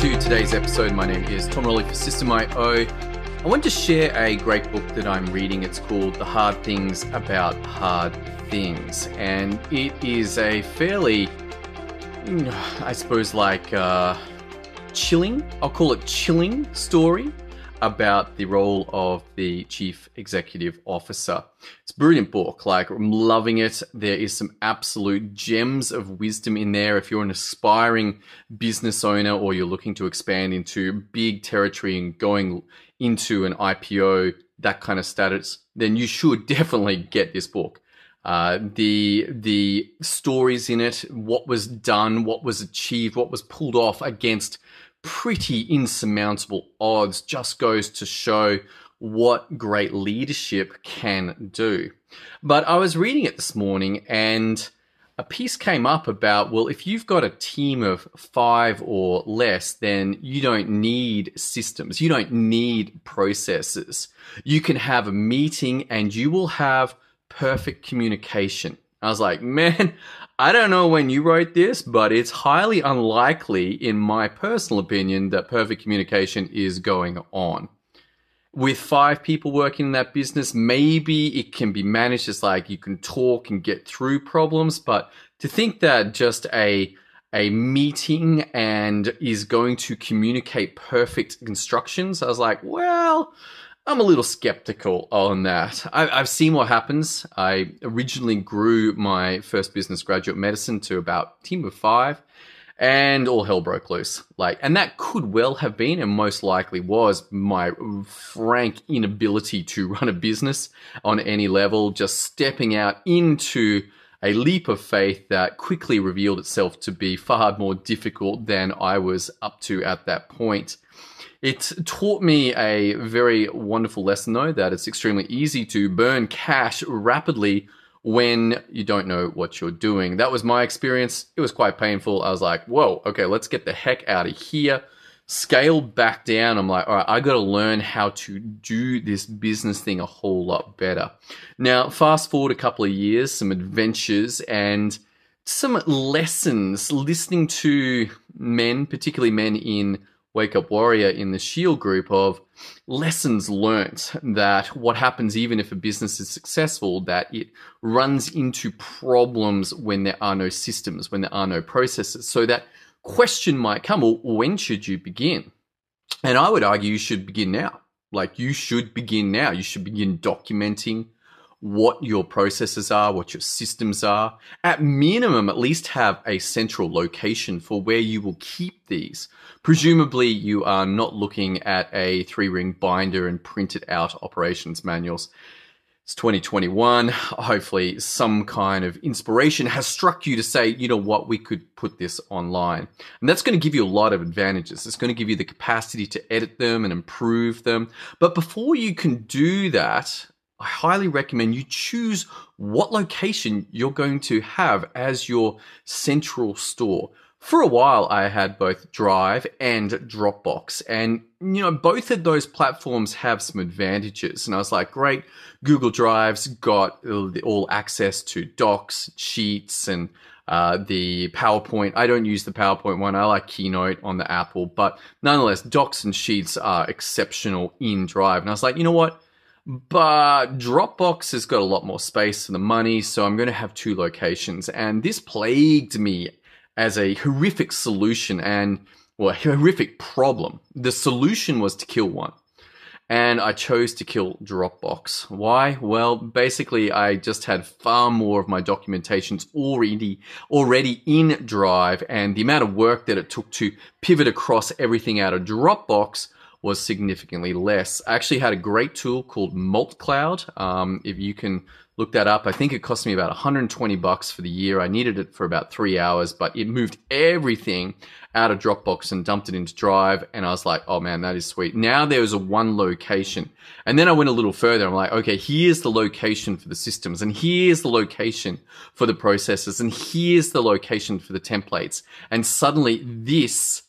to today's episode. My name is Tom Rowley for System.io. I want to share a great book that I'm reading. It's called The Hard Things About Hard Things. And it is a fairly, I suppose, like uh, chilling, I'll call it chilling story about the role of the chief executive officer. It's a brilliant book. Like, I'm loving it. There is some absolute gems of wisdom in there. If you're an aspiring business owner or you're looking to expand into big territory and going into an IPO, that kind of status, then you should definitely get this book. Uh, the the stories in it, what was done, what was achieved, what was pulled off against pretty insurmountable odds just goes to show what great leadership can do. But I was reading it this morning and a piece came up about well, if you've got a team of five or less, then you don't need systems, you don't need processes. You can have a meeting and you will have perfect communication. I was like, man, I don't know when you wrote this, but it's highly unlikely, in my personal opinion, that perfect communication is going on. With five people working in that business, maybe it can be managed as like you can talk and get through problems, but to think that just a a meeting and is going to communicate perfect instructions, I was like, well, I'm a little skeptical on that. I, have seen what happens. I originally grew my first business graduate medicine to about team of five, and all hell broke loose. Like, and that could well have been, and most likely was, my frank inability to run a business on any level. Just stepping out into a leap of faith that quickly revealed itself to be far more difficult than I was up to at that point. It taught me a very wonderful lesson, though, that it's extremely easy to burn cash rapidly when you don't know what you're doing. That was my experience. It was quite painful. I was like, whoa, okay, let's get the heck out of here. Scale back down. I'm like, all right, I got to learn how to do this business thing a whole lot better. Now, fast forward a couple of years, some adventures, and some lessons listening to men, particularly men in Wake Up Warrior in the Shield group of lessons learnt that what happens even if a business is successful, that it runs into problems when there are no systems, when there are no processes. So that question might come, well, when should you begin? And I would argue you should begin now. Like you should begin now. You should begin documenting what your processes are, what your systems are. At minimum, at least have a central location for where you will keep these. Presumably, you are not looking at a three ring binder and printed out operations manuals. It's 2021. Hopefully, some kind of inspiration has struck you to say, you know what, we could put this online. And that's going to give you a lot of advantages. It's going to give you the capacity to edit them and improve them. But before you can do that, I highly recommend you choose what location you're going to have as your central store. For a while, I had both Drive and Dropbox, and you know, both of those platforms have some advantages. And I was like, great, Google Drive's got all access to docs, sheets, and uh, the PowerPoint. I don't use the PowerPoint one. I like Keynote on the Apple, but nonetheless, docs and sheets are exceptional in Drive. And I was like, you know what? But Dropbox has got a lot more space for the money, so I'm going to have two locations. And this plagued me as a horrific solution and, well, a horrific problem. The solution was to kill one. And I chose to kill Dropbox. Why? Well, basically, I just had far more of my documentations already, already in Drive, and the amount of work that it took to pivot across everything out of Dropbox was significantly less. I actually had a great tool called MultCloud. Um, if you can look that up, I think it cost me about 120 bucks for the year. I needed it for about three hours, but it moved everything out of Dropbox and dumped it into Drive. And I was like, oh man, that is sweet. Now there is a one location. And then I went a little further. I'm like, okay, here's the location for the systems and here's the location for the processes and here's the location for the templates. And suddenly this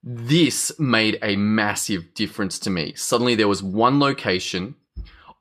this made a massive difference to me. Suddenly there was one location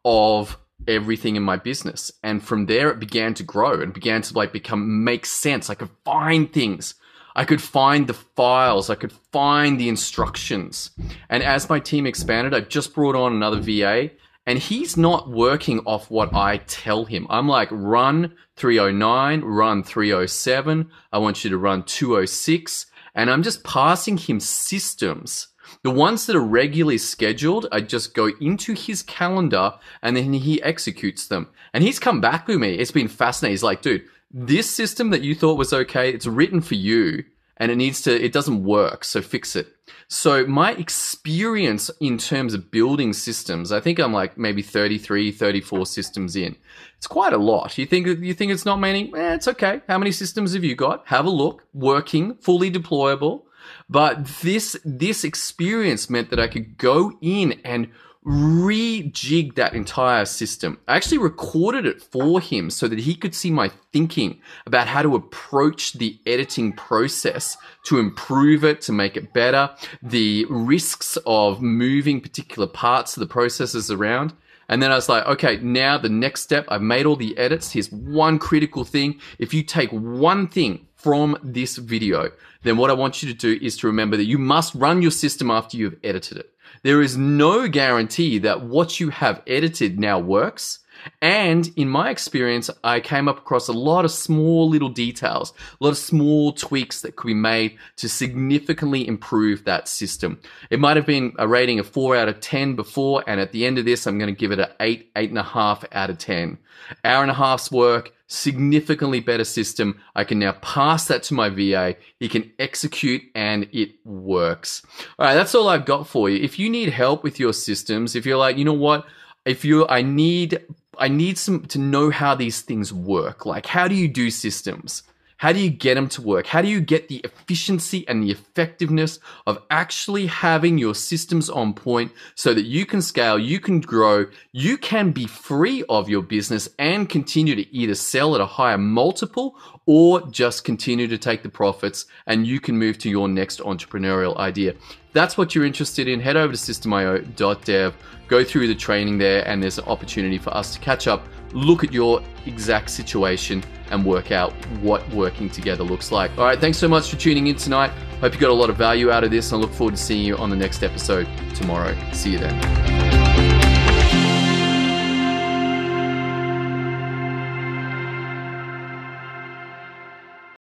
of everything in my business. And from there it began to grow and began to like become make sense. I could find things. I could find the files, I could find the instructions. And as my team expanded, I just brought on another VA and he's not working off what I tell him. I'm like, run 309, run 307. I want you to run 206. And I'm just passing him systems. The ones that are regularly scheduled, I just go into his calendar and then he executes them. And he's come back with me. It's been fascinating. He's like, dude, this system that you thought was okay, it's written for you and it needs to, it doesn't work. So fix it. So my experience in terms of building systems, I think I'm like maybe 33, 34 systems in. It's quite a lot. You think, you think it's not many? Eh, it's okay. How many systems have you got? Have a look. Working, fully deployable. But this, this experience meant that I could go in and rejig that entire system. I actually recorded it for him so that he could see my thinking about how to approach the editing process to improve it, to make it better, the risks of moving particular parts of the processes around. And then I was like, okay, now the next step, I've made all the edits. Here's one critical thing. If you take one thing from this video, then what I want you to do is to remember that you must run your system after you've edited it. There is no guarantee that what you have edited now works. And in my experience, I came up across a lot of small little details, a lot of small tweaks that could be made to significantly improve that system. It might have been a rating of four out of 10 before, and at the end of this, I'm going to give it an eight, eight and a half out of 10. Hour and a half's work, significantly better system. I can now pass that to my VA. He can execute and it works. All right, that's all I've got for you. If you need help with your systems, if you're like, you know what, if you, I need, I need some to know how these things work. Like, how do you do systems? How do you get them to work? How do you get the efficiency and the effectiveness of actually having your systems on point so that you can scale, you can grow, you can be free of your business and continue to either sell at a higher multiple or just continue to take the profits and you can move to your next entrepreneurial idea. That's what you're interested in. Head over to systemio.dev, go through the training there, and there's an opportunity for us to catch up, look at your exact situation, and work out what working together looks like. All right, thanks so much for tuning in tonight. Hope you got a lot of value out of this, and I look forward to seeing you on the next episode tomorrow. See you then.